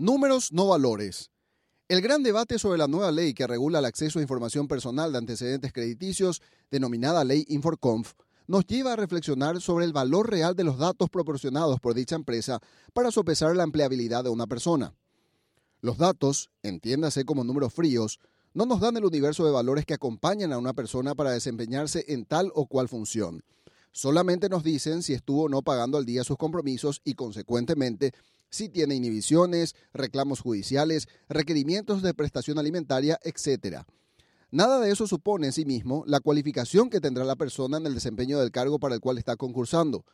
Números, no valores. El gran debate sobre la nueva ley que regula el acceso a información personal de antecedentes crediticios, denominada Ley Inforconf, nos lleva a reflexionar sobre el valor real de los datos proporcionados por dicha empresa para sopesar la empleabilidad de una persona. Los datos, entiéndase como números fríos, no nos dan el universo de valores que acompañan a una persona para desempeñarse en tal o cual función. Solamente nos dicen si estuvo o no pagando al día sus compromisos y, consecuentemente, si tiene inhibiciones, reclamos judiciales, requerimientos de prestación alimentaria, etc. Nada de eso supone en sí mismo la cualificación que tendrá la persona en el desempeño del cargo para el cual está concursando.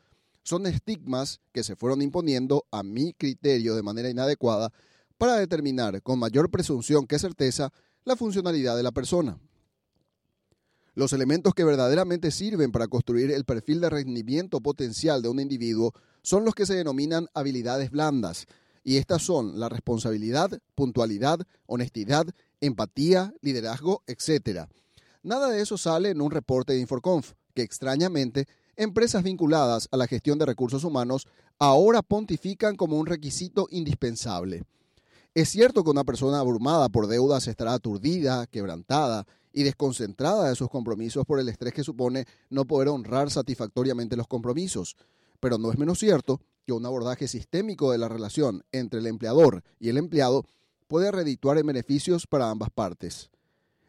Son estigmas que se fueron imponiendo, a mi criterio, de manera inadecuada, para determinar con mayor presunción que certeza la funcionalidad de la persona. Los elementos que verdaderamente sirven para construir el perfil de rendimiento potencial de un individuo son los que se denominan habilidades blandas, y estas son la responsabilidad, puntualidad, honestidad, empatía, liderazgo, etc. Nada de eso sale en un reporte de Inforconf, que extrañamente empresas vinculadas a la gestión de recursos humanos ahora pontifican como un requisito indispensable. Es cierto que una persona abrumada por deudas estará aturdida, quebrantada y desconcentrada de sus compromisos por el estrés que supone no poder honrar satisfactoriamente los compromisos. Pero no es menos cierto que un abordaje sistémico de la relación entre el empleador y el empleado puede redituar en beneficios para ambas partes.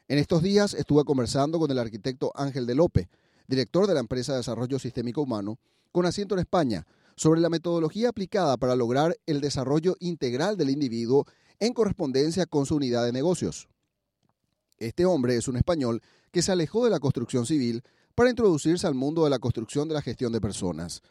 En estos días estuve conversando con el arquitecto Ángel de Lope, director de la empresa de desarrollo sistémico humano, con asiento en España, sobre la metodología aplicada para lograr el desarrollo integral del individuo en correspondencia con su unidad de negocios. Este hombre es un español que se alejó de la construcción civil para introducirse al mundo de la construcción de la gestión de personas.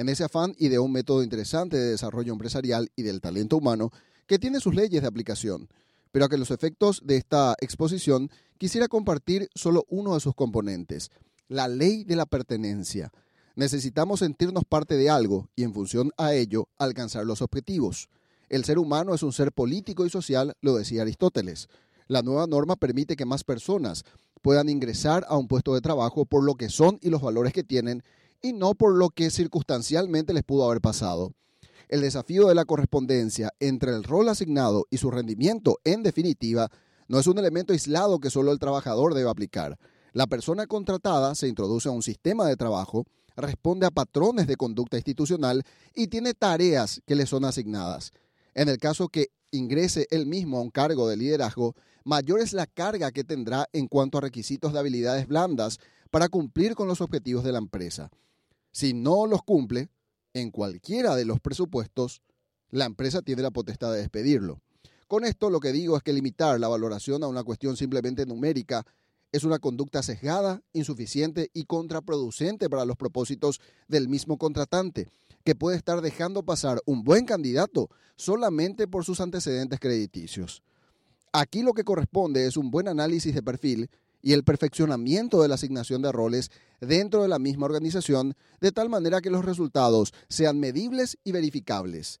En ese afán ideó un método interesante de desarrollo empresarial y del talento humano que tiene sus leyes de aplicación, pero a que los efectos de esta exposición quisiera compartir solo uno de sus componentes, la ley de la pertenencia. Necesitamos sentirnos parte de algo y en función a ello alcanzar los objetivos. El ser humano es un ser político y social, lo decía Aristóteles. La nueva norma permite que más personas puedan ingresar a un puesto de trabajo por lo que son y los valores que tienen y no por lo que circunstancialmente les pudo haber pasado. El desafío de la correspondencia entre el rol asignado y su rendimiento, en definitiva, no es un elemento aislado que solo el trabajador debe aplicar. La persona contratada se introduce a un sistema de trabajo, responde a patrones de conducta institucional y tiene tareas que le son asignadas. En el caso que ingrese él mismo a un cargo de liderazgo, mayor es la carga que tendrá en cuanto a requisitos de habilidades blandas para cumplir con los objetivos de la empresa. Si no los cumple, en cualquiera de los presupuestos, la empresa tiene la potestad de despedirlo. Con esto lo que digo es que limitar la valoración a una cuestión simplemente numérica es una conducta sesgada, insuficiente y contraproducente para los propósitos del mismo contratante, que puede estar dejando pasar un buen candidato solamente por sus antecedentes crediticios. Aquí lo que corresponde es un buen análisis de perfil y el perfeccionamiento de la asignación de roles dentro de la misma organización, de tal manera que los resultados sean medibles y verificables.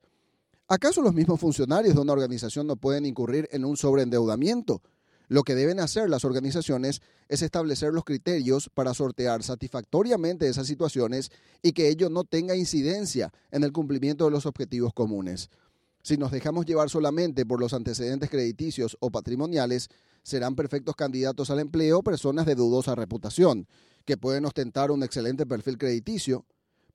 ¿Acaso los mismos funcionarios de una organización no pueden incurrir en un sobreendeudamiento? Lo que deben hacer las organizaciones es establecer los criterios para sortear satisfactoriamente esas situaciones y que ello no tenga incidencia en el cumplimiento de los objetivos comunes. Si nos dejamos llevar solamente por los antecedentes crediticios o patrimoniales, serán perfectos candidatos al empleo personas de dudosa reputación, que pueden ostentar un excelente perfil crediticio,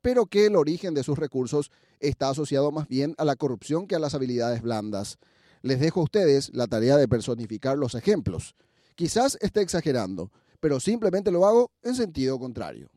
pero que el origen de sus recursos está asociado más bien a la corrupción que a las habilidades blandas. Les dejo a ustedes la tarea de personificar los ejemplos. Quizás esté exagerando, pero simplemente lo hago en sentido contrario.